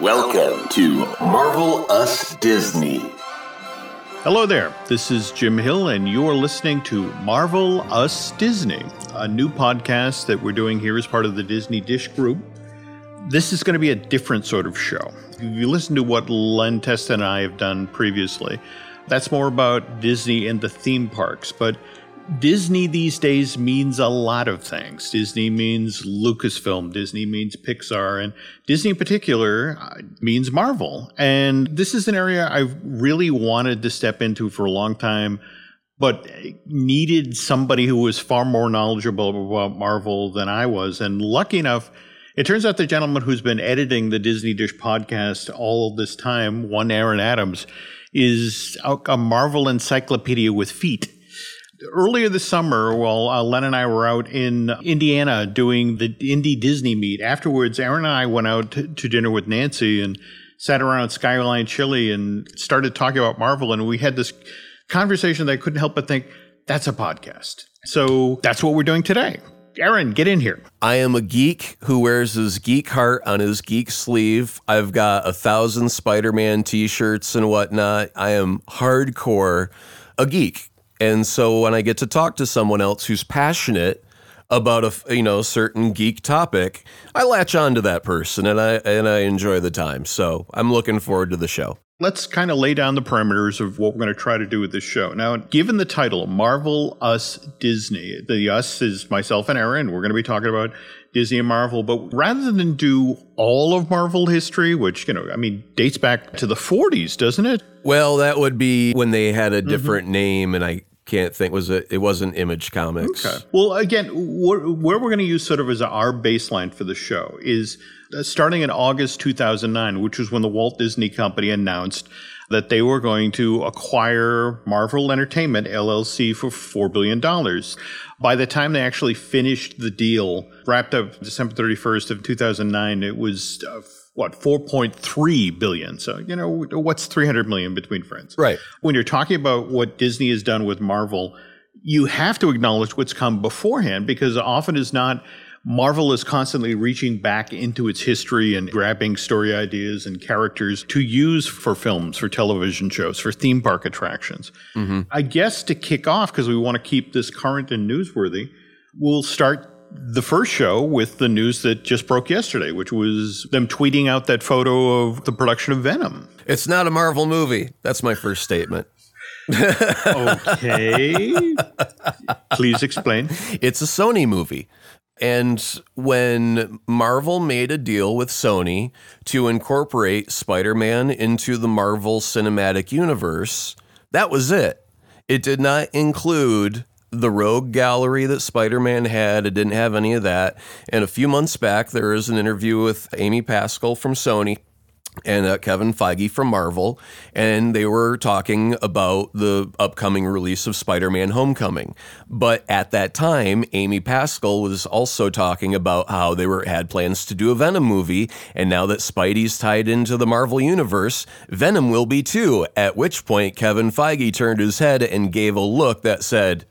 Welcome to Marvel Us Disney. Hello there. This is Jim Hill, and you're listening to Marvel Us Disney, a new podcast that we're doing here as part of the Disney Dish Group. This is going to be a different sort of show. If you listen to what Len Testa and I have done previously, that's more about Disney and the theme parks. But Disney these days means a lot of things. Disney means Lucasfilm, Disney means Pixar, and Disney in particular uh, means Marvel. And this is an area I've really wanted to step into for a long time, but needed somebody who was far more knowledgeable about Marvel than I was. And lucky enough, it turns out the gentleman who's been editing the Disney Dish podcast all this time, one Aaron Adams, is a Marvel encyclopedia with feet earlier this summer, while uh, Len and I were out in Indiana doing the Indie Disney meet, afterwards, Aaron and I went out to, to dinner with Nancy and sat around Skyline Chili and started talking about Marvel. And we had this conversation that I couldn't help but think that's a podcast. So that's what we're doing today. Aaron, get in here. I am a geek who wears his geek heart on his geek sleeve. I've got a thousand Spider Man t shirts and whatnot. I am hardcore a geek. And so when I get to talk to someone else who's passionate about a you know certain geek topic, I latch on to that person and I and I enjoy the time. So I'm looking forward to the show. Let's kind of lay down the parameters of what we're going to try to do with this show. Now, given the title Marvel Us Disney, the us is myself and Aaron. We're going to be talking about Disney and Marvel, but rather than do all of Marvel history, which, you know, I mean, dates back to the 40s, doesn't it? Well, that would be when they had a different mm-hmm. name and I can't think was it it wasn't image comics. Okay. Well again where, we're going to use sort of as our baseline for the show is uh, starting in august 2009 which was when the walt disney company announced that they were going to acquire marvel entertainment llc for $4 billion by the time they actually finished the deal wrapped up december 31st of 2009 it was uh, what 4.3 billion. So you know what's 300 million between friends? Right. When you're talking about what disney has done with marvel you have to acknowledge what's come beforehand because often is not marvel is constantly reaching back into its history and grabbing story ideas and characters to use for films for television shows for theme park attractions. Mm-hmm. i guess to kick off because we want to keep this current and newsworthy we'll start the first show with the news that just broke yesterday, which was them tweeting out that photo of the production of Venom. It's not a Marvel movie. That's my first statement. okay. Please explain. It's a Sony movie. And when Marvel made a deal with Sony to incorporate Spider Man into the Marvel Cinematic Universe, that was it. It did not include the rogue gallery that Spider-Man had. It didn't have any of that. And a few months back, there was an interview with Amy Pascal from Sony and uh, Kevin Feige from Marvel, and they were talking about the upcoming release of Spider Man Homecoming. But at that time, Amy Pascal was also talking about how they were had plans to do a Venom movie, and now that Spidey's tied into the Marvel Universe, Venom will be too. At which point, Kevin Feige turned his head and gave a look that said,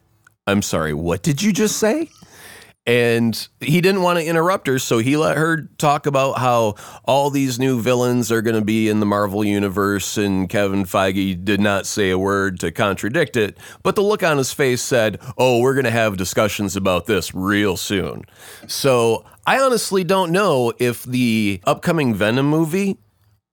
I'm sorry, what did you just say? And he didn't want to interrupt her, so he let her talk about how all these new villains are going to be in the Marvel Universe, and Kevin Feige did not say a word to contradict it. But the look on his face said, Oh, we're going to have discussions about this real soon. So I honestly don't know if the upcoming Venom movie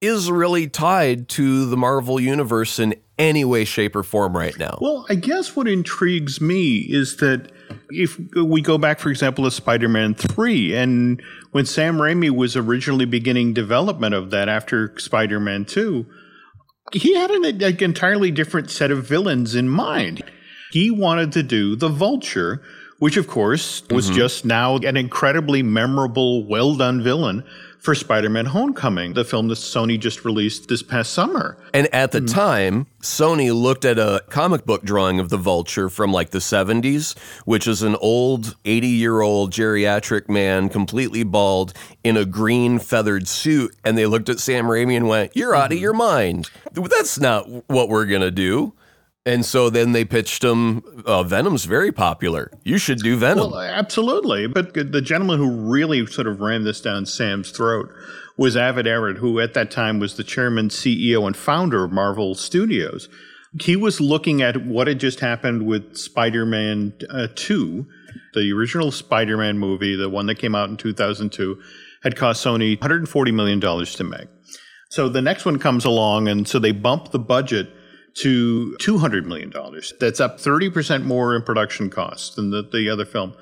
is really tied to the Marvel Universe in any way, shape, or form right now. Well, I guess what intrigues me is that if we go back, for example, to Spider Man 3, and when Sam Raimi was originally beginning development of that after Spider Man 2, he had an, an entirely different set of villains in mind. He wanted to do the Vulture, which, of course, was mm-hmm. just now an incredibly memorable, well done villain for Spider Man Homecoming, the film that Sony just released this past summer. And at the mm. time, Sony looked at a comic book drawing of the vulture from like the 70s, which is an old 80 year old geriatric man, completely bald, in a green feathered suit. And they looked at Sam Raimi and went, You're out of mm-hmm. your mind. That's not what we're going to do. And so then they pitched him. Uh, Venom's very popular. You should do Venom. Well, absolutely. But the gentleman who really sort of ran this down Sam's throat was Avi Arad, who at that time was the chairman, CEO, and founder of Marvel Studios. He was looking at what had just happened with Spider Man uh, 2, the original Spider Man movie, the one that came out in 2002, had cost Sony $140 million to make. So the next one comes along, and so they bump the budget to $200 million. That's up 30% more in production costs than the, the other film.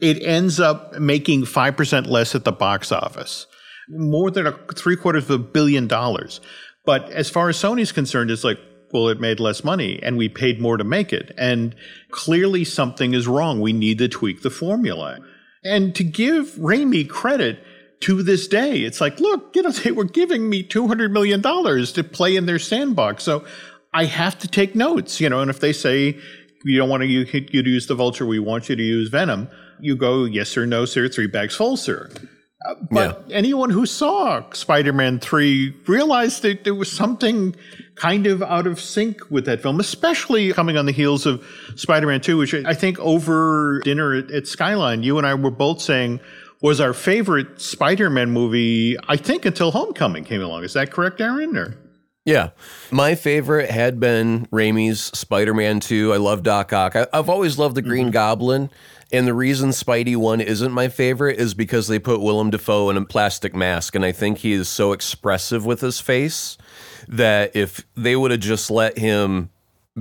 It ends up making 5% less at the box office, more than a, three quarters of a billion dollars. But as far as Sony's concerned, it's like, well, it made less money and we paid more to make it. And clearly something is wrong. We need to tweak the formula. And to give Raimi credit, to this day, it's like, look, you know, they were giving me $200 million to play in their sandbox. So I have to take notes, you know, and if they say you don't want to you, you to use the vulture, we want you to use venom, you go, yes sir, no sir, three bags full, sir. Uh, but yeah. anyone who saw Spider Man 3 realized that there was something kind of out of sync with that film, especially coming on the heels of Spider Man 2, which I think over dinner at, at Skyline, you and I were both saying was our favorite Spider Man movie, I think, until Homecoming came along. Is that correct, Aaron? Or? Yeah. My favorite had been Raimi's Spider Man 2. I love Doc Ock. I, have always loved the Green mm-hmm. Goblin. And the reason Spidey 1 isn't my favorite is because they put Willem Dafoe in a plastic mask. And I think he is so expressive with his face that if they would have just let him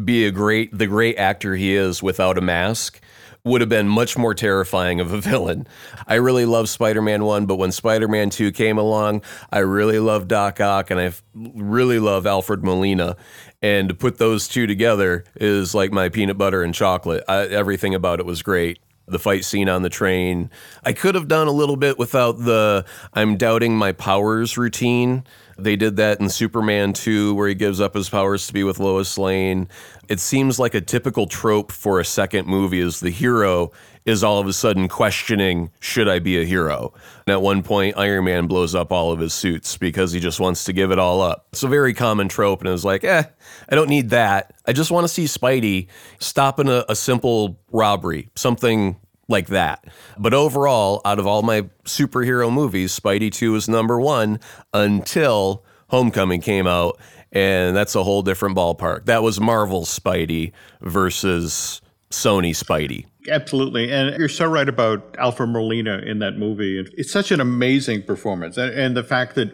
be a great, the great actor he is without a mask, would have been much more terrifying of a villain. I really love Spider Man 1, but when Spider Man 2 came along, I really love Doc Ock and I really love Alfred Molina. And to put those two together is like my peanut butter and chocolate. I, everything about it was great the fight scene on the train. I could have done a little bit without the I'm doubting my powers routine. They did that in Superman 2, where he gives up his powers to be with Lois Lane. It seems like a typical trope for a second movie is the hero is all of a sudden questioning, should I be a hero? And at one point, Iron Man blows up all of his suits because he just wants to give it all up. It's a very common trope, and it's like, eh, I don't need that. I just want to see Spidey stopping a, a simple robbery, something like that. But overall, out of all my superhero movies, Spidey 2 is number one until Homecoming came out. And that's a whole different ballpark. That was Marvel Spidey versus Sony Spidey. Absolutely. And you're so right about Alfred Molina in that movie. It's such an amazing performance. And the fact that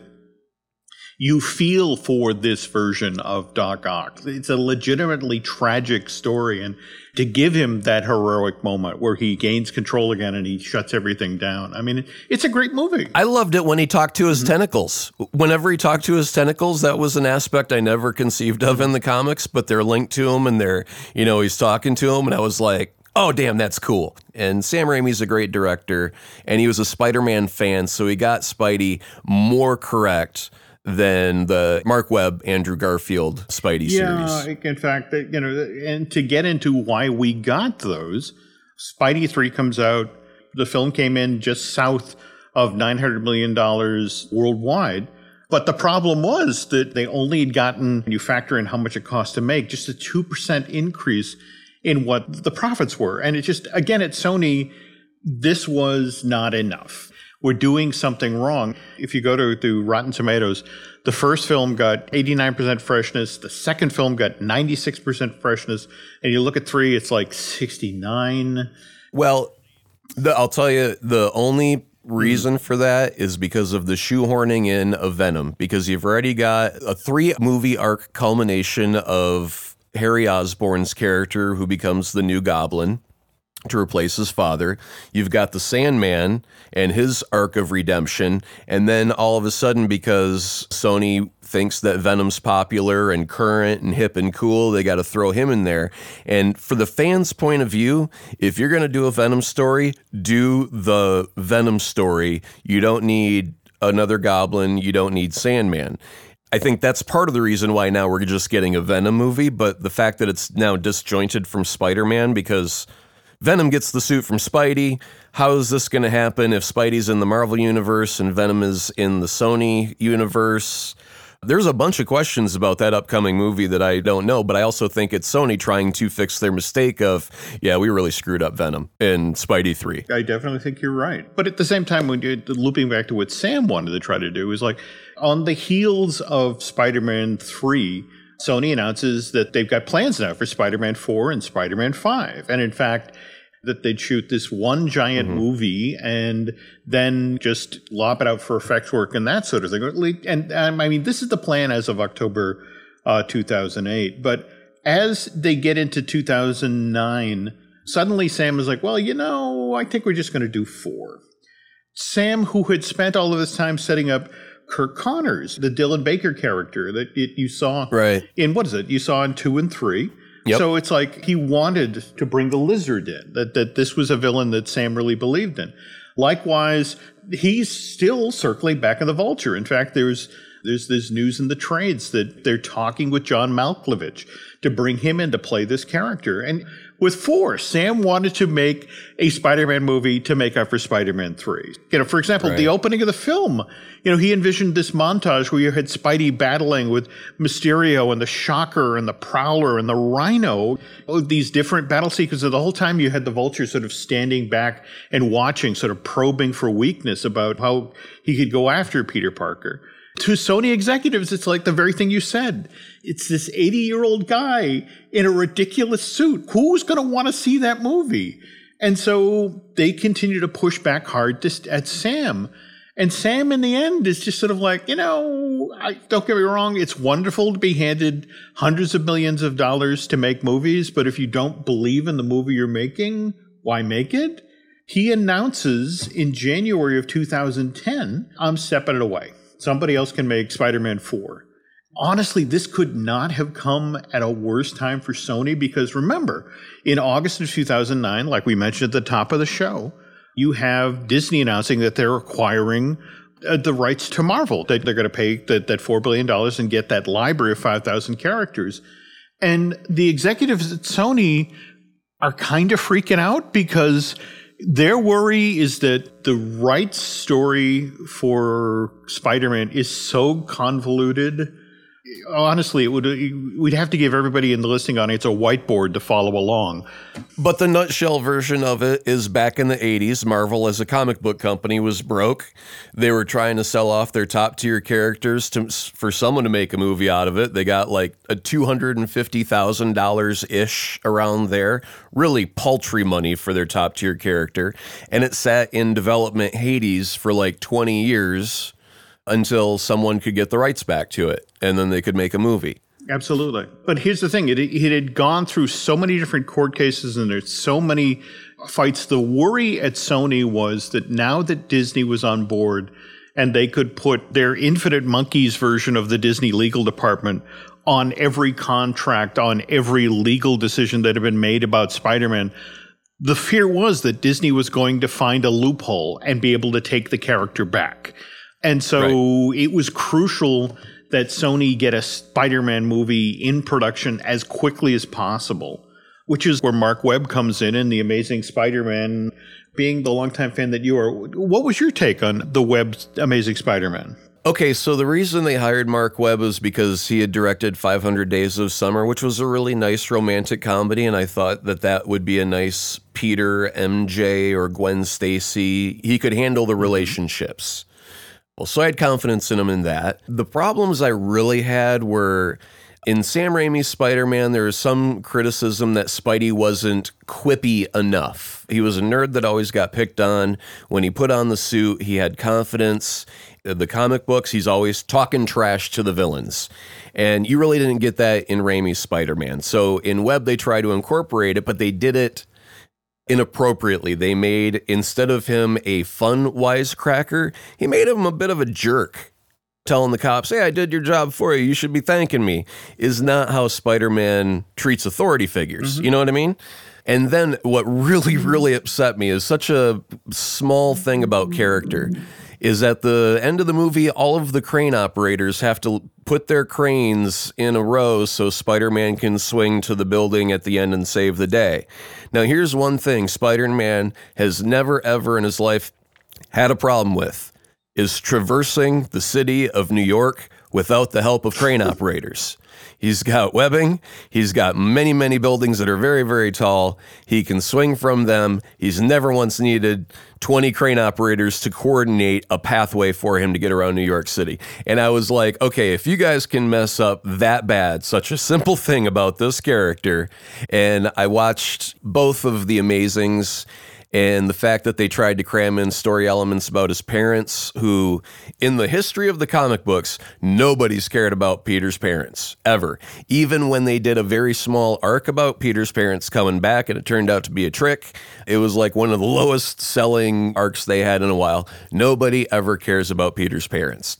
you feel for this version of Doc Ock. It's a legitimately tragic story. And to give him that heroic moment where he gains control again and he shuts everything down. I mean, it's a great movie. I loved it when he talked to his mm-hmm. tentacles. Whenever he talked to his tentacles, that was an aspect I never conceived of in the comics, but they're linked to him and they're, you know, he's talking to him. And I was like, oh damn that's cool and sam raimi's a great director and he was a spider-man fan so he got spidey more correct than the Mark Webb, Andrew Garfield Spidey yeah, series. in fact, you know, and to get into why we got those, Spidey 3 comes out. The film came in just south of $900 million worldwide. But the problem was that they only had gotten, you factor in how much it cost to make, just a 2% increase in what the profits were. And it just, again, at Sony, this was not enough we're doing something wrong. If you go to, to Rotten Tomatoes, the first film got 89% freshness, the second film got 96% freshness, and you look at three, it's like 69. Well, the, I'll tell you, the only reason for that is because of the shoehorning in of Venom, because you've already got a three movie arc culmination of Harry Osborn's character who becomes the new goblin to replace his father. You've got the Sandman and his arc of redemption. And then all of a sudden, because Sony thinks that Venom's popular and current and hip and cool, they got to throw him in there. And for the fans' point of view, if you're going to do a Venom story, do the Venom story. You don't need another goblin, you don't need Sandman. I think that's part of the reason why now we're just getting a Venom movie, but the fact that it's now disjointed from Spider Man because Venom gets the suit from Spidey. How is this going to happen if Spidey's in the Marvel universe and Venom is in the Sony universe? There's a bunch of questions about that upcoming movie that I don't know, but I also think it's Sony trying to fix their mistake of, yeah, we really screwed up Venom in Spidey 3. I definitely think you're right. But at the same time, when you're looping back to what Sam wanted to try to do, is like on the heels of Spider Man 3, Sony announces that they've got plans now for Spider Man 4 and Spider Man 5. And in fact, that they'd shoot this one giant mm-hmm. movie and then just lop it out for effects work and that sort of thing. And, and I mean, this is the plan as of October uh, 2008. But as they get into 2009, suddenly Sam is like, well, you know, I think we're just going to do four. Sam, who had spent all of this time setting up Curt Connors, the Dylan Baker character that you saw right. in what is it? You saw in two and three. Yep. So it's like he wanted to bring the lizard in, that, that this was a villain that Sam really believed in. Likewise, he's still circling back on the vulture. In fact, there's there's this news in the trades that they're talking with John Malkovich to bring him in to play this character. And with four. Sam wanted to make a Spider-Man movie to make up for Spider-Man 3. You know, for example, right. the opening of the film, you know, he envisioned this montage where you had Spidey battling with Mysterio and the Shocker and the Prowler and the Rhino, these different battle sequences. The whole time you had the Vulture sort of standing back and watching, sort of probing for weakness about how he could go after Peter Parker to Sony executives, it's like the very thing you said. It's this 80 year old guy in a ridiculous suit. Who's going to want to see that movie? And so they continue to push back hard at Sam. And Sam, in the end, is just sort of like, you know, I, don't get me wrong, it's wonderful to be handed hundreds of millions of dollars to make movies, but if you don't believe in the movie you're making, why make it? He announces in January of 2010, I'm stepping it away. Somebody else can make Spider Man 4. Honestly, this could not have come at a worse time for Sony because remember, in August of 2009, like we mentioned at the top of the show, you have Disney announcing that they're acquiring uh, the rights to Marvel. That they're going to pay that, that $4 billion and get that library of 5,000 characters. And the executives at Sony are kind of freaking out because their worry is that the right story for Spider-Man is so convoluted honestly, it would uh, we'd have to give everybody in the listening audience a whiteboard to follow along. But the nutshell version of it is back in the 80s, Marvel as a comic book company was broke. They were trying to sell off their top tier characters to for someone to make a movie out of it. They got like a $250,000 ish around there, really paltry money for their top tier character, and it sat in development Hades for like 20 years until someone could get the rights back to it and then they could make a movie. Absolutely. But here's the thing it, it had gone through so many different court cases and there's so many fights. The worry at Sony was that now that Disney was on board and they could put their Infinite Monkeys version of the Disney legal department on every contract, on every legal decision that had been made about Spider Man, the fear was that Disney was going to find a loophole and be able to take the character back. And so right. it was crucial that Sony get a Spider Man movie in production as quickly as possible, which is where Mark Webb comes in and the Amazing Spider Man. Being the longtime fan that you are, what was your take on the Webb's Amazing Spider Man? Okay, so the reason they hired Mark Webb was because he had directed 500 Days of Summer, which was a really nice romantic comedy, and I thought that that would be a nice Peter, MJ, or Gwen Stacy. He could handle the mm-hmm. relationships. Well, so I had confidence in him in that. The problems I really had were in Sam Raimi's Spider Man, there was some criticism that Spidey wasn't quippy enough. He was a nerd that always got picked on. When he put on the suit, he had confidence. Uh, the comic books, he's always talking trash to the villains. And you really didn't get that in Raimi's Spider Man. So in Webb, they try to incorporate it, but they did it inappropriately. They made, instead of him a fun wisecracker, he made him a bit of a jerk. Telling the cops, hey, I did your job for you, you should be thanking me, is not how Spider Man treats authority figures. Mm-hmm. You know what I mean? And then what really, really upset me is such a small thing about character is at the end of the movie, all of the crane operators have to put their cranes in a row so Spider Man can swing to the building at the end and save the day. Now, here's one thing Spider Man has never, ever in his life had a problem with is traversing the city of New York without the help of crane operators. He's got webbing. He's got many, many buildings that are very, very tall. He can swing from them. He's never once needed 20 crane operators to coordinate a pathway for him to get around New York City. And I was like, okay, if you guys can mess up that bad, such a simple thing about this character. And I watched both of the Amazings and the fact that they tried to cram in story elements about his parents, who, in the history of the comic books, nobody's cared about Peter's parents ever. Even when they did a very small arc about Peter's parents coming back and it turned out to be a trick, it was like one of the lowest selling arcs they had in a while. Nobody ever cares about Peter's parents.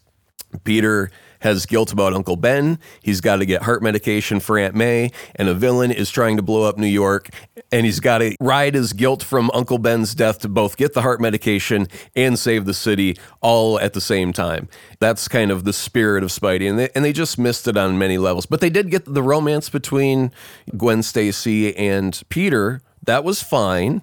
Peter has guilt about Uncle Ben. He's got to get heart medication for Aunt May, and a villain is trying to blow up New York. And he's got to ride his guilt from Uncle Ben's death to both get the heart medication and save the city all at the same time. That's kind of the spirit of Spidey. And they, and they just missed it on many levels. But they did get the romance between Gwen Stacy and Peter. That was fine.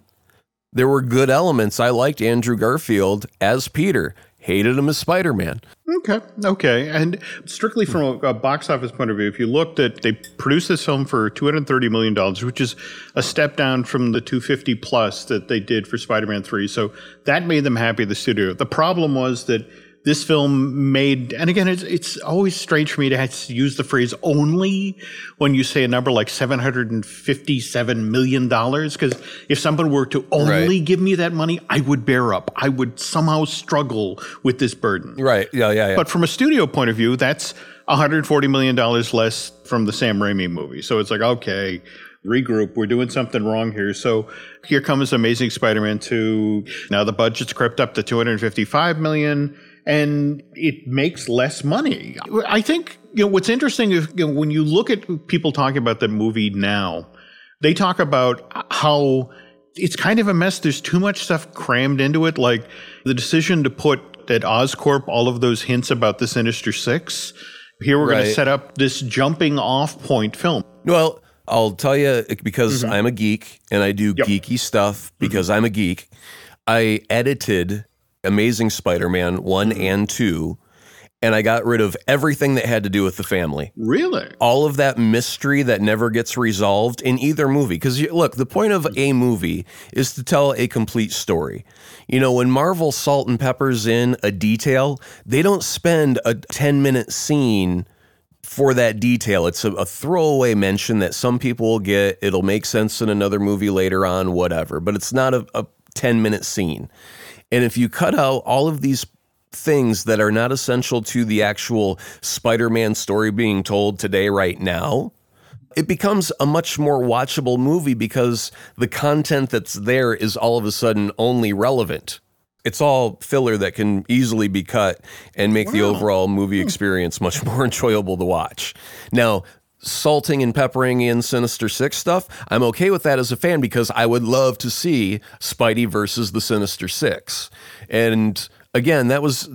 There were good elements. I liked Andrew Garfield as Peter hated him as Spider Man. Okay, okay. And strictly from a, a, box office point of view, if you looked at, they produced this film for $230 million, which is a step down from the 250 plus that they did for Spider Man 3. So that made them happy, the studio. The problem was that this film made, and again, it's, it's always strange for me to, to use the phrase only when you say a number like $757 million. Because if someone were to only right. give me that money, I would bear up. I would somehow struggle with this burden. Right. Yeah, yeah, yeah. But from a studio point of view, that's $140 million less from the Sam Raimi movie. So it's like, okay, regroup. We're doing something wrong here. So here comes Amazing Spider-Man 2. Now the budget's crept up to 255 million and it makes less money. I think you know what's interesting is you know, when you look at people talking about the movie now, they talk about how it's kind of a mess. There's too much stuff crammed into it, like the decision to put at Oscorp all of those hints about the Sinister Six. Here we're right. going to set up this jumping off point film. Well, I'll tell you because mm-hmm. I'm a geek and I do yep. geeky stuff because mm-hmm. I'm a geek. I edited Amazing Spider Man 1 mm-hmm. and 2. And I got rid of everything that had to do with the family. Really? All of that mystery that never gets resolved in either movie. Because look, the point of a movie is to tell a complete story. You know, when Marvel salt and peppers in a detail, they don't spend a 10 minute scene for that detail. It's a, a, throwaway mention that some people will get. It'll make sense in another movie later on, whatever. But it's not a, a 10 minute scene. And if you cut out all of these things that are not essential to the actual Spider Man story being told today, right now, it becomes a much more watchable movie because the content that's there is all of a sudden only relevant. It's all filler that can easily be cut and make wow. the overall movie hmm. experience much more enjoyable to watch. Now, salting and peppering in Sinister Six stuff, I'm okay with that as a fan because I would love to see Spidey versus the Sinister Six. And again, that was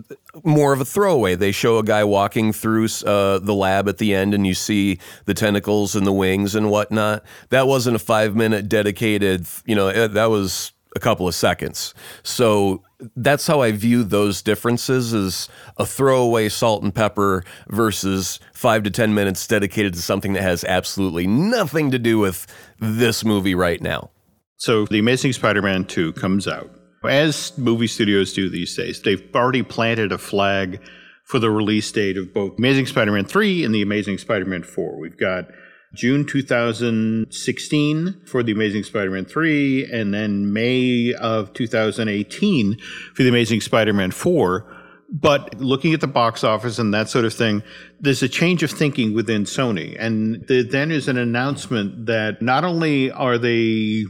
more of a throwaway. They show a guy walking through uh, the lab at the end, and you see the tentacles and the wings and whatnot. That wasn't a five minute dedicated, you know, eh, that was a couple of seconds. So that's how I view those differences as a throwaway salt and pepper versus five to 10 minutes dedicated to something that has absolutely nothing to do with this movie right now. So The Amazing Spider Man 2 comes out. As movie studios do these days, they've already planted a flag for the release date of both Amazing Spider Man 3 and The Amazing Spider Man 4. We've got June 2016 for The Amazing Spider Man 3, and then May of 2018 for The Amazing Spider Man 4. But looking at the box office and that sort of thing, there's a change of thinking within Sony. And the, then is an announcement that not only are they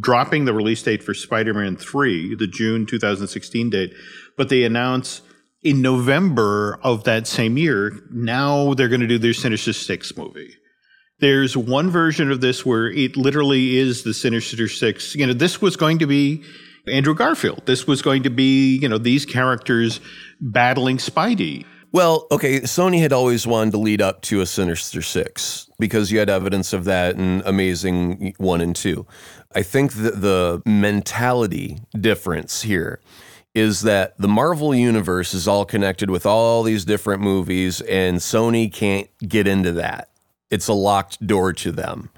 dropping the release date for Spider Man 3, the June 2016 date, but they announce in November of that same year, now they're going to do their Sinister Six movie. There's one version of this where it literally is the Sinister Six. You know, this was going to be Andrew Garfield. This was going to be, you know, these characters battling Spidey. Well, okay, Sony had always wanted to lead up to a Sinister Six because you had evidence of that in Amazing 1 and 2. I think that the mentality difference here is that the Marvel universe is all connected with all these different movies, and Sony can't get into that. It's a locked door to them.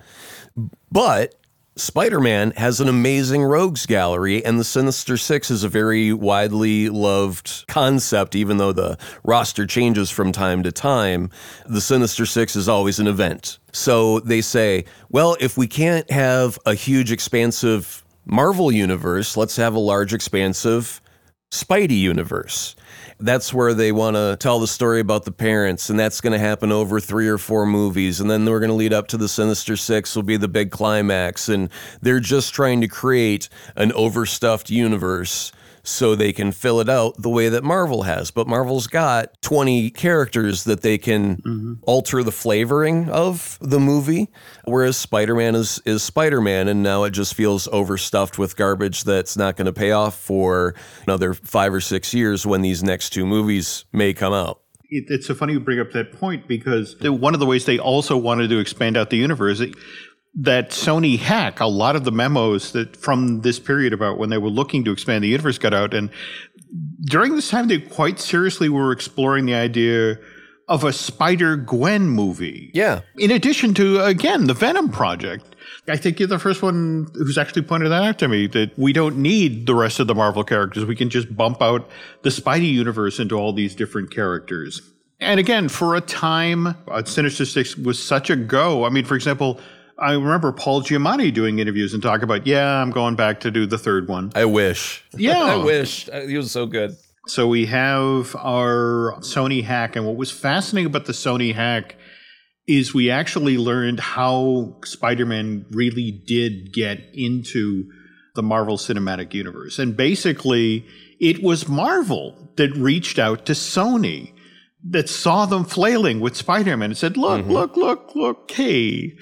But Spider Man has an amazing rogues gallery, and the Sinister Six is a very widely loved concept, even though the roster changes from time to time. The Sinister Six is always an event. So they say, well, if we can't have a huge, expansive Marvel universe, let's have a large, expansive Spidey universe. That's where they want to tell the story about the parents, and that's going to happen over three or four movies. And then we're going to lead up to the Sinister Six, will be the big climax. And they're just trying to create an overstuffed universe so they can fill it out the way that Marvel has. But Marvel's got 20 characters that they can mm-hmm. alter the flavoring of the movie, whereas Spider Man is, is Spider Man, and now it just feels overstuffed with garbage that's not going to pay off for another five or six years when these next two movies may come out it's so funny you bring up that point because one of the ways they also wanted to expand out the universe that Sony hack, a lot of the memos that from this period about when they were looking to expand the universe got out. And during this time, they quite seriously were exploring the idea of a Spider Gwen movie. Yeah. In addition to, again, the Venom project. I think you're the first one who's actually pointed that out to me that we don't need the rest of the Marvel characters. We can just bump out the Spidey universe into all these different characters. And again, for a time, uh, Sinister Six was such a go. I mean, for example, I remember Paul Giamatti doing interviews and talking about, yeah, I'm going back to do the third one. I wish. Yeah. I wish. He was so good. So we have our Sony hack. And what was fascinating about the Sony hack is we actually learned how Spider Man really did get into the Marvel Cinematic Universe. And basically, it was Marvel that reached out to Sony that saw them flailing with Spider Man and said, Look, mm-hmm. look, look, look, hey,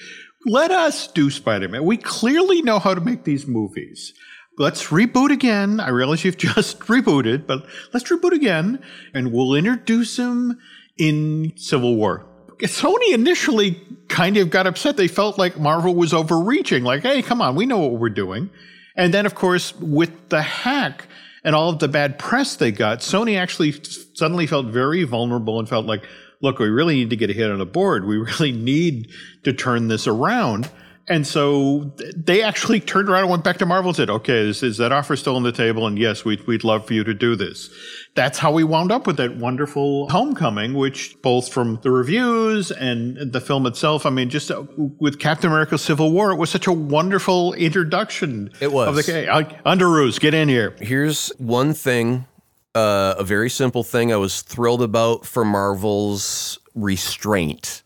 let us do Spider Man. We clearly know how to make these movies. Let's reboot again. I realize you've just rebooted, but let's reboot again and we'll introduce him in Civil War. Sony initially kind of got upset. They felt like Marvel was overreaching, like, hey, come on, we know what we're doing. And then, of course, with the hack and all of the bad press they got, Sony actually suddenly felt very vulnerable and felt like, look, we really need to get a hit on the board. We really need to turn this around. And so they actually turned around and went back to Marvel and said, okay, is, is that offer still on the table? And yes, we'd, we'd love for you to do this. That's how we wound up with that wonderful homecoming, which both from the reviews and the film itself, I mean, just uh, with Captain America Civil War, it was such a wonderful introduction. It was. Of the, hey, Underoos, get in here. Here's one thing uh, a very simple thing I was thrilled about for Marvel's restraint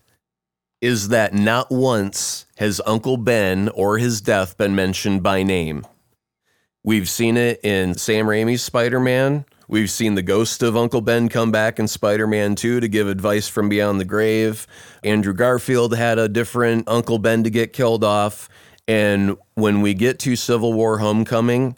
is that not once has Uncle Ben or his death been mentioned by name. We've seen it in Sam Raimi's Spider Man. We've seen the ghost of Uncle Ben come back in Spider Man 2 to give advice from beyond the grave. Andrew Garfield had a different Uncle Ben to get killed off. And when we get to Civil War Homecoming,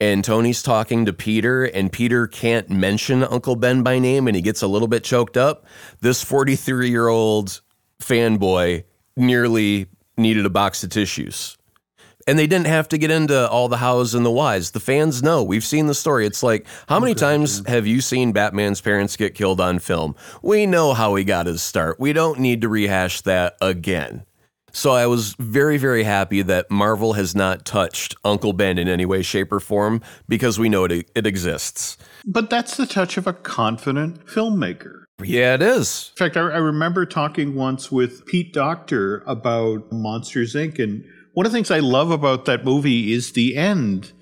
and Tony's talking to Peter, and Peter can't mention Uncle Ben by name, and he gets a little bit choked up. This 43 year old fanboy nearly needed a box of tissues. And they didn't have to get into all the hows and the whys. The fans know. We've seen the story. It's like, how many times have you seen Batman's parents get killed on film? We know how he got his start. We don't need to rehash that again. So I was very, very happy that Marvel has not touched Uncle Ben in any way, shape, or form because we know it, it exists. But that's the touch of a confident filmmaker. Yeah, it is. In fact, I, I remember talking once with Pete Docter about Monsters Inc. And one of the things I love about that movie is the end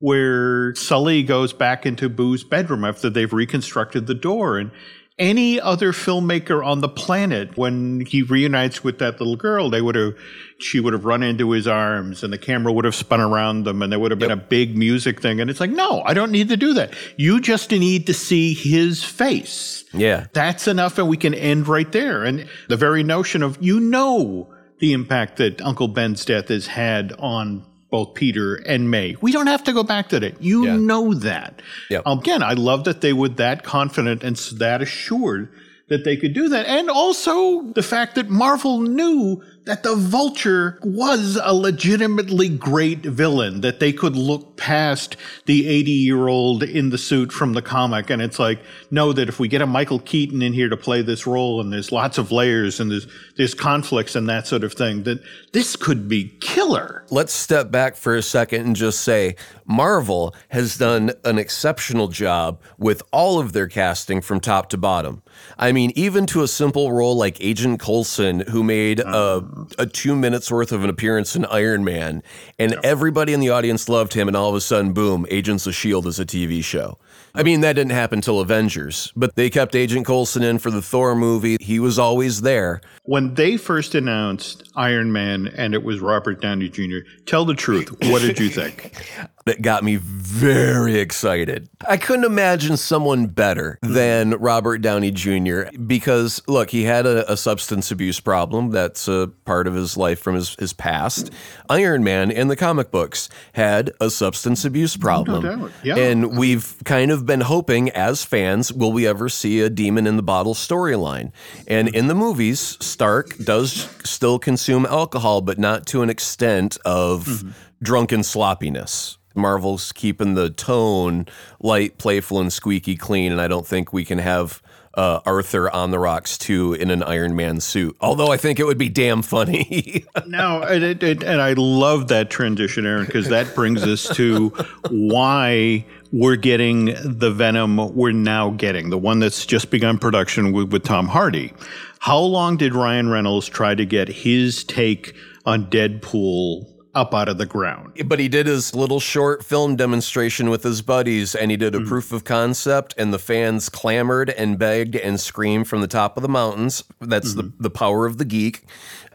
where Sully goes back into Boo's bedroom after they've reconstructed the door. And any other filmmaker on the planet when he reunites with that little girl they would have she would have run into his arms and the camera would have spun around them and there would have been yep. a big music thing. And it's like no i don't need to do that. You just need to see his face. Yeah. That's enough and we can end right there. And the very notion of you know the impact that uncle ben's death has had on both Peter and May. We don't have to go back to that. You yeah. know that. Yep. Um, again, I love that they were that confident and that assured that they could do that. And also the fact that Marvel knew that the Vulture was a legitimately great villain, that they could look past the 80 year old in the suit from the comic. And it's like, no, that if we get a Michael Keaton in here to play this role and there's lots of layers and there's, there's conflicts and that sort of thing, that this could be killer. Let's step back for a second and just say Marvel has done an exceptional job with all of their casting from top to bottom. I mean, even to a simple role like Agent Coulson, who made a, um. a two minutes worth of an appearance in Iron Man, and everybody in the audience loved him, and all of a sudden, boom, Agents of S.H.I.E.L.D. is a TV show. I mean, that didn't happen till Avengers, but they kept Agent Coulson in for the Thor movie. He was always there. When they first announced Iron Man and it was Robert Downey Jr., tell the truth. What did you think? that got me very excited. I couldn't imagine someone better than Robert Downey Jr. because, look, he had a, a, substance abuse problem. That's a part of his life from his, his past. Iron Man in the comic books had a substance abuse problem. No yeah. And we've kind of been hoping as fans, will we ever see a demon in the bottle storyline? And in the movies, Stark does still consume alcohol, but not to an extent of mm-hmm. drunken sloppiness. Marvel's keeping the tone light, playful, and squeaky clean, and I don't think we can have uh, Arthur on the rocks too in an Iron Man suit. Although I think it would be damn funny. no, and, it, it, and I love that transition, Aaron, because that brings us to why we're getting the Venom we're now getting, the one that's just begun production with, with Tom Hardy. How long did Ryan Reynolds try to get his take on Deadpool up out of the ground. But he did his little short film demonstration with his buddies and he did a mm. proof of concept and the fans clamored and begged and screamed from the top of the mountains. That's mm-hmm. the, the power of the geek.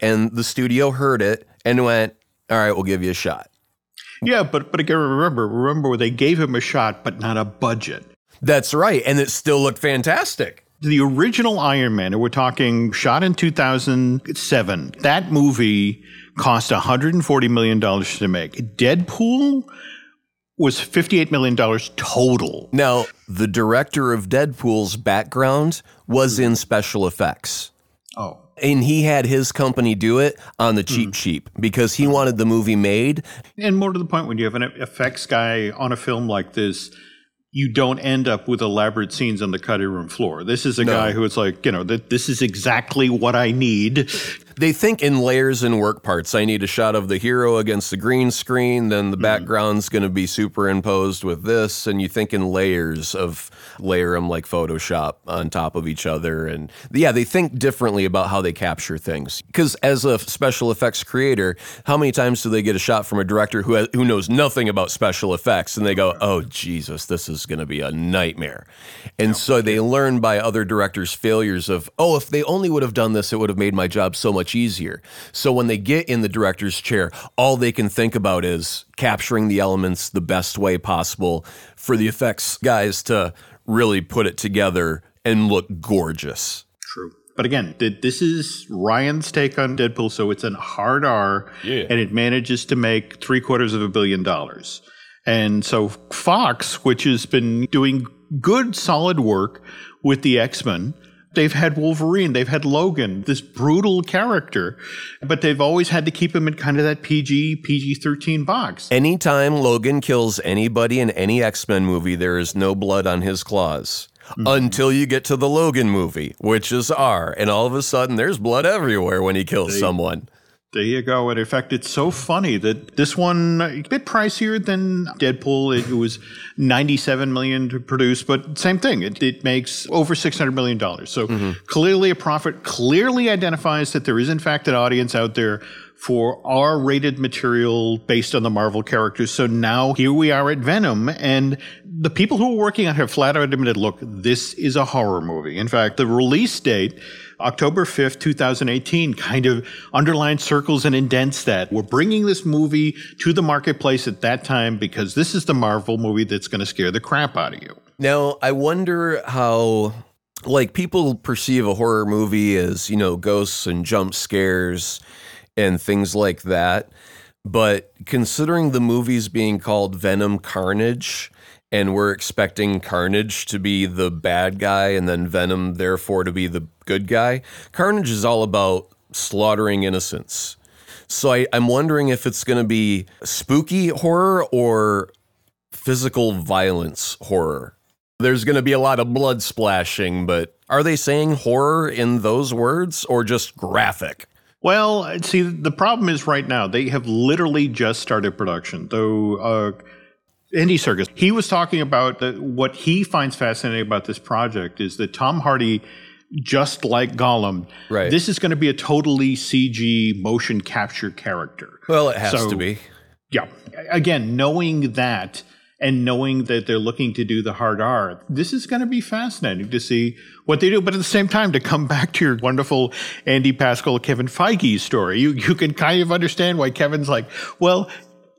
And the studio heard it and went, all right, we'll give you a shot. Yeah, but but again, remember, remember they gave him a shot, but not a budget. That's right, and it still looked fantastic. The original Iron Man, and we're talking shot in 2007. That movie cost $140 million to make. Deadpool was $58 million total. Now, the director of Deadpool's background was in special effects. Oh. And he had his company do it on the cheap, mm. cheap because he wanted the movie made. And more to the point, when you have an effects guy on a film like this, you don't end up with elaborate scenes on the cutting room floor. This is a no. guy who is like, you know, that this is exactly what I need they think in layers and work parts. I need a shot of the hero against the green screen, then the mm background's going to be superimposed with this, and you think in layers of layer them like Photoshop on top of each other. And yeah, they think differently about how they capture things. Because as a special effects creator, how many times do they get a shot from a director who has, who knows nothing about special effects, and they go, "Oh Jesus, this is going to be a nightmare," and so they learn by other directors' failures of, "Oh, if they only would have done this, it would have made my job so much." Much easier. So when they get in the director's chair, all they can think about is capturing the elements the best way possible for the effects guys to really put it together and look gorgeous. True. But again, this is Ryan's take on Deadpool, so it's an hard R, yeah. and it manages to make three quarters of a billion dollars. And so Fox, which has been doing good, solid work with the X Men, They've had Wolverine, they've had Logan, this brutal character, but they've always had to keep him in kind of that PG, PG 13 box. Anytime Logan kills anybody in any X Men movie, there is no blood on his claws. Mm-hmm. Until you get to the Logan movie, which is R, and all of a sudden there's blood everywhere when he kills they, someone. There you go. And in fact, it's so funny that this one a bit pricier than Deadpool. It, was 97 million to produce, but same thing. It, it makes over 600 million dollars. So mm-hmm. clearly a profit. Clearly identifies that there is in fact an audience out there for R-rated material based on the Marvel characters. So now here we are at Venom, and the people who are working on it have flat out admitted, "Look, this is a horror movie." In fact, the release date October 5th, 2018 kind of underlines circles and indents that. We're bringing this movie to the marketplace at that time because this is the Marvel movie that's going to scare the crap out of you. Now, I wonder how like people perceive a horror movie as, you know, ghosts and jump scares and things like that. But considering the movie's being called Venom Carnage, and we're expecting Carnage to be the bad guy and then Venom, therefore, to be the good guy. Carnage is all about slaughtering innocents. So I, I'm wondering if it's going to be spooky horror or physical violence horror. There's going to be a lot of blood splashing, but are they saying horror in those words or just graphic? Well, see, the problem is right now they have literally just started production. Though uh, Andy Serkis. he was talking about that. What he finds fascinating about this project is that Tom Hardy, just like Gollum, Right. this is going to be a totally CG motion capture character. Well, it has So- to be. Yeah. Again, knowing that and knowing that they're looking to do the hard R, this is going to be fascinating to see what they do. But at the same time, to come back to your wonderful Andy Pascal, Kevin Feige story, you, you can kind of understand why Kevin's like, well,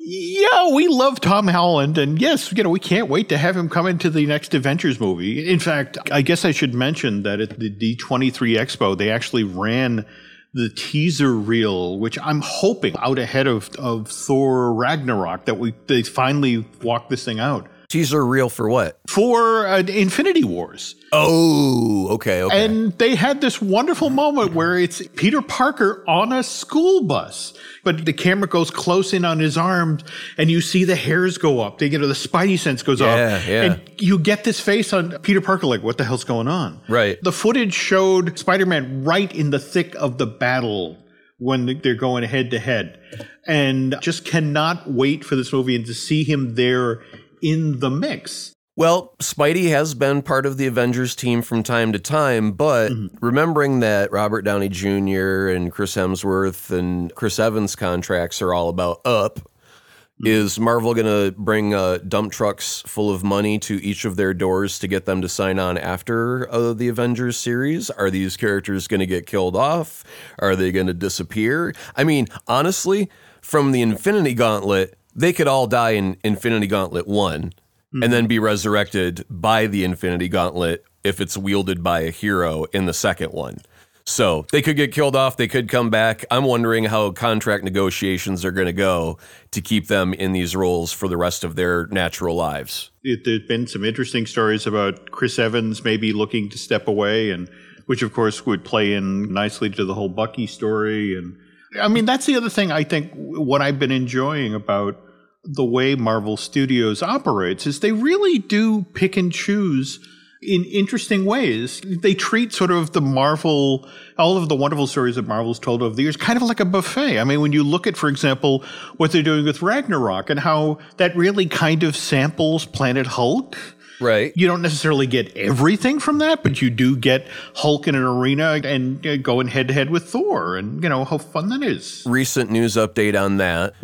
yeah, we love Tom Holland, and yes, you know, we can't wait to have him come into the next Avengers movie. In fact, I guess I should mention that at the D23 Expo, they actually ran the teaser reel, which I'm hoping out ahead of, of Thor Ragnarok that we they finally walk this thing out Teaser reel for what? for uh, Infinity Wars. Oh, okay, okay. And they had this wonderful moment where it's Peter Parker on a school bus, but the camera goes close in on his arms and you see the hairs go up. They, you know, the spidey sense goes Yeah, up. yeah. And you get this face on Peter Parker, like, what the hell's going on? Right. The footage showed Spider Man right in the thick of the battle when they're going head to head. And just cannot wait for this movie and to see him there in the mix. Well, Spidey has been part of the Avengers team from time to time, but remembering that Robert Downey Jr. and Chris Hemsworth and Chris Evans contracts are all about up, is Marvel going to bring uh, dump trucks full of money to each of their doors to get them to sign on after uh, the Avengers series? Are these characters going to get killed off? Are they going to disappear? I mean, honestly, from the Infinity Gauntlet, they could all die in Infinity Gauntlet 1 and then mm-hmm. be resurrected by the Infinity Gauntlet if it's wielded by a hero in the second one. So they could get killed off, they could come back. I'm wondering how contract negotiations are going to go to keep them in these roles for the rest of their natural lives. it, there's been some interesting stories about Chris Evans maybe looking to step away, and which of course would play in nicely to the whole Bucky story. And I mean, that's the other thing I think what I've been enjoying about the way Marvel Studios operates is they really do pick and choose in interesting ways. They treat sort of the Marvel, all of the wonderful stories that Marvel's told over the years, kind of like a buffet. I mean, when you look at, for example, what they're doing with Ragnarok and how that really kind of samples Planet Hulk. Right. You don't necessarily get everything from that, but you do get Hulk in an arena and uh, going head to head with Thor, and you know how fun that is. Recent news update on that.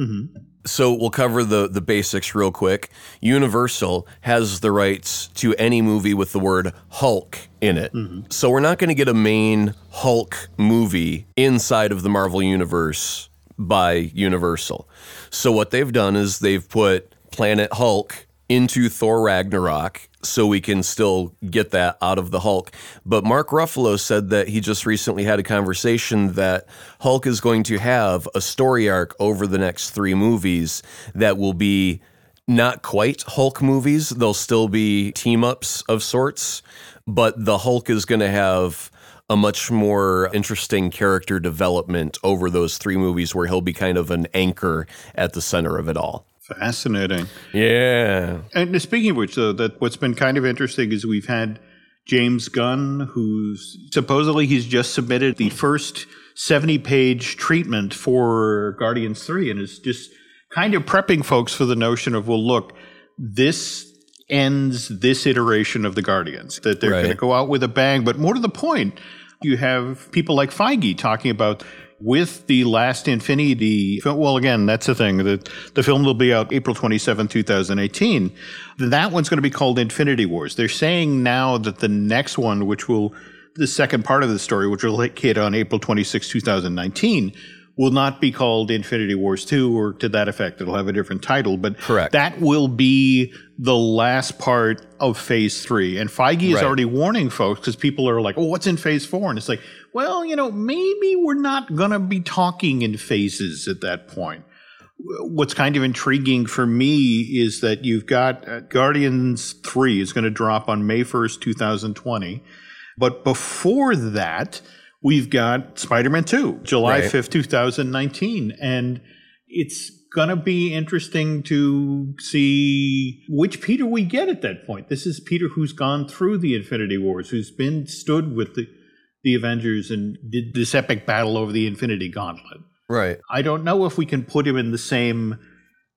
So we'll cover the the basics real quick. Universal has the rights to any movie with the word Hulk in it. Mm-hmm. So we're not going to get a main Hulk movie inside of the Marvel universe by Universal. So what they've done is they've put Planet Hulk into Thor Ragnarok so we can still get that out of the Hulk. But Mark Ruffalo said that he just recently had a conversation that Hulk is going to have a story arc over the next three movies that will be not quite Hulk movies. They'll still be team ups of sorts, but the Hulk is going to have a much more interesting character development over those three movies where he'll be kind of an anchor at the center of it all. Fascinating. Yeah. And speaking of which, though, that what's been kind of interesting is we've had James Gunn, who's supposedly he's just submitted the first seventy-page treatment for Guardians Three, and is just kind of prepping folks for the notion of, well, look, this ends this iteration of the Guardians, that they're Right. going to go out with a bang. But more to the point, you have people like Feige talking about with the last Infinity. Well, again, that's the thing. The, the film will be out April 27, 2018. That one's going to be called Infinity Wars. They're saying now that the next one, which will, the second part of the story, which will hit on April 26, 2019, will not be called Infinity Wars 2 or to that effect. It'll have a different title, but Correct. that will be the last part of phase three. And Feige is Right. already warning folks because people are like, oh, what's in phase four? And it's like, well, you know, maybe we're not going to be talking in phases at that point. What's kind of intriguing for me is that you've got uh, Guardians 3 is going to drop on May 1st, 2020. But before that, we've got Spider Man 2, July Right. 5th, 2019. And it's going to be interesting to see which Peter we get at that point. This is Peter who's gone through the Infinity Wars, who's been stood with the, the Avengers and did this epic battle over the Infinity Gauntlet. Right. I don't know if we can put him in the same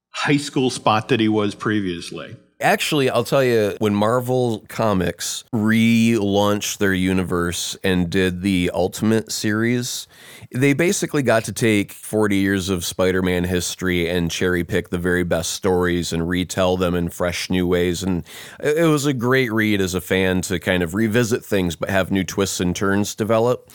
high school spot that he was previously. Actually, I'll tell you, when Marvel Comics relaunched their universe and did the Ultimate series, they basically got to take 40 years of Spider Man history and cherry pick the very best stories and retell them in fresh new ways. And it was a great read as a fan to kind of revisit things but have new twists and turns develop.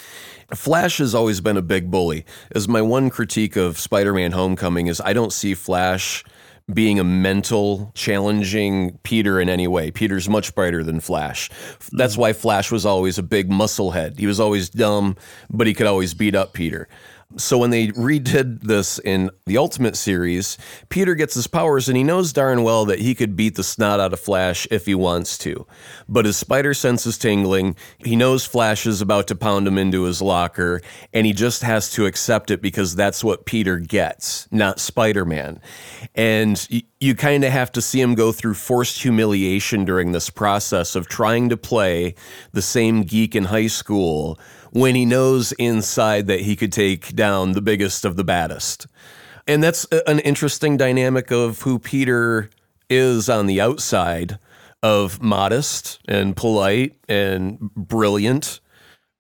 Flash has always been a big bully. As my one critique of Spider Man Homecoming is I don't see Flash being a mental challenging Peter in any way. Peter's much brighter than Flash. That's mm. why Flash was always a big musclehead. He was always dumb, but he could always beat up Peter. So when they redid this in the Ultimate series, Peter gets his powers and he knows darn well that he could beat the snot out of Flash if he wants to. But his spider sense is tingling. He knows Flash is about to pound him into his locker and he just has to accept it because that's what Peter gets, not Spider-Man. And you kind of have to see him go through forced humiliation during this process of trying to play the same geek in high school when he knows inside that he could take down the biggest of the baddest. And that's an interesting dynamic of who Peter is on the outside of modest and polite and brilliant.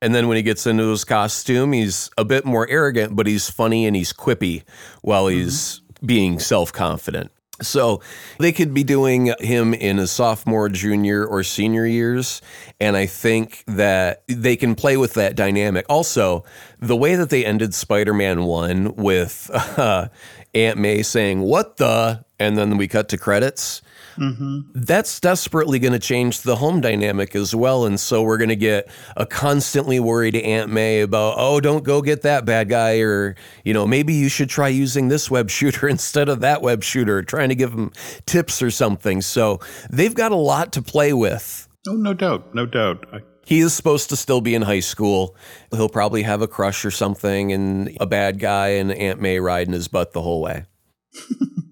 And then when he gets into his costume, he's a bit more arrogant, but he's funny and he's quippy while he's mm-hmm. being self confident. So they could be doing him in his sophomore, junior, or senior years. And I think that they can play with that dynamic. Also, the way that they ended Spider Man 1 with uh, Aunt May saying, What the? And then we cut to credits Mm-hmm. that's desperately going to change the home dynamic as well. And so we're going to get a constantly worried Aunt May about, oh, don't go get that bad guy, or, you know, maybe you should try using this web shooter instead of that web shooter, trying to give them tips or something. So they've got a lot to play with. Oh, no doubt. No doubt. I, He is supposed to still be in high school. He'll probably have a crush or something, and a bad guy and Aunt May riding his butt the whole way.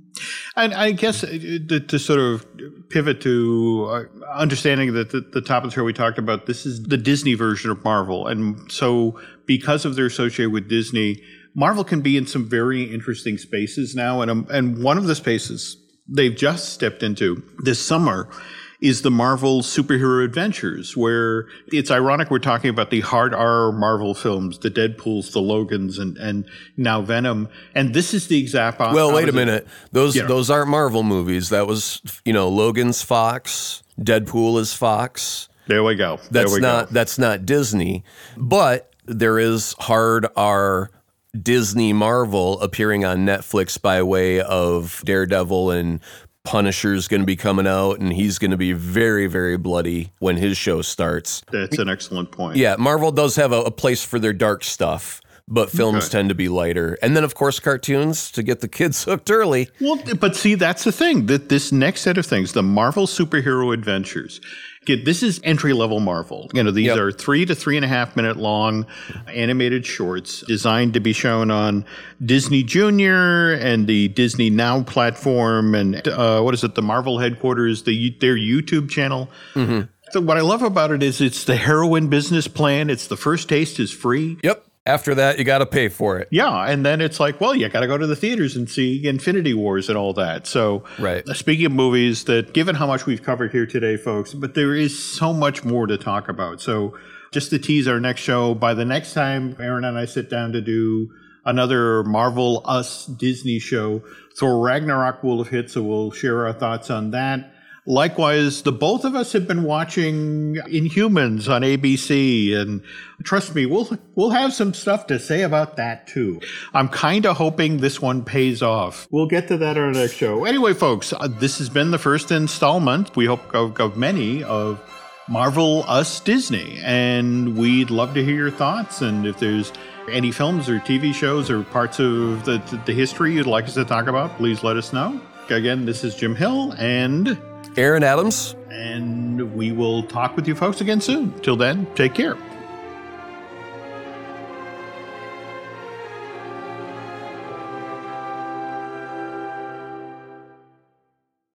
And I guess uh, to, to sort of pivot to uh, understanding that the, the top of the show we talked about, this is the Disney version of Marvel. And so because of their association with Disney, Marvel can be in some very interesting spaces now. And, um, and one of the spaces they've just stepped into this summer is the Marvel superhero adventures, where it's ironic we're talking about the hard R Marvel films, the Deadpools, the Logans, and, and now Venom. And this is the exact op- Well, wait a minute. Those Yeah. those aren't Marvel movies. That was you know Logan's Fox, Deadpool is Fox. There we go. There That's we not go. that's not Disney, but there is hard R Disney Marvel appearing on Netflix by way of Daredevil and Punisher's going to be coming out and he's going to be very very bloody when his show starts. That's an excellent point. Yeah, Marvel does have a, a place for their dark stuff, but films Okay. tend to be lighter. And then of course cartoons to get the kids hooked early. Well, but see, that's the thing. That this next set of things, the Marvel superhero adventures, this is entry level Marvel. You know, these Yep. are three to three and a half minute long animated shorts designed to be shown on Disney Junior and the Disney Now platform, and uh, what is it, the Marvel headquarters, the their YouTube channel. So what I love about it is it's the heroin business plan. It's the first taste is free. Yep. After that, you got to pay for it. Yeah, and then it's like, well, you got to go to the theaters and see Infinity Wars and all that. So, Right. Speaking of movies, that given how much we've covered here today, folks, but there is so much more to talk about. So, just to tease our next show, by the next time Aaron and I sit down to do another Marvel Us Disney show, Thor Ragnarok will have hit, so we'll share our thoughts on that. Likewise, the both of us have been watching Inhumans on ABC, and trust me, we'll we'll have some stuff to say about that too. I'm kind of hoping this one pays off. We'll get to that on our next show. Anyway, folks, uh, this has been the first installment. We hope of, of many of Marvel Us Disney, and we'd love to hear your thoughts. And if there's any films or TV shows or parts of the, the history you'd like us to talk about, please let us know. Again, this is Jim Hill, and Aaron Adams. and we will talk with you folks again soon. Till then, take care.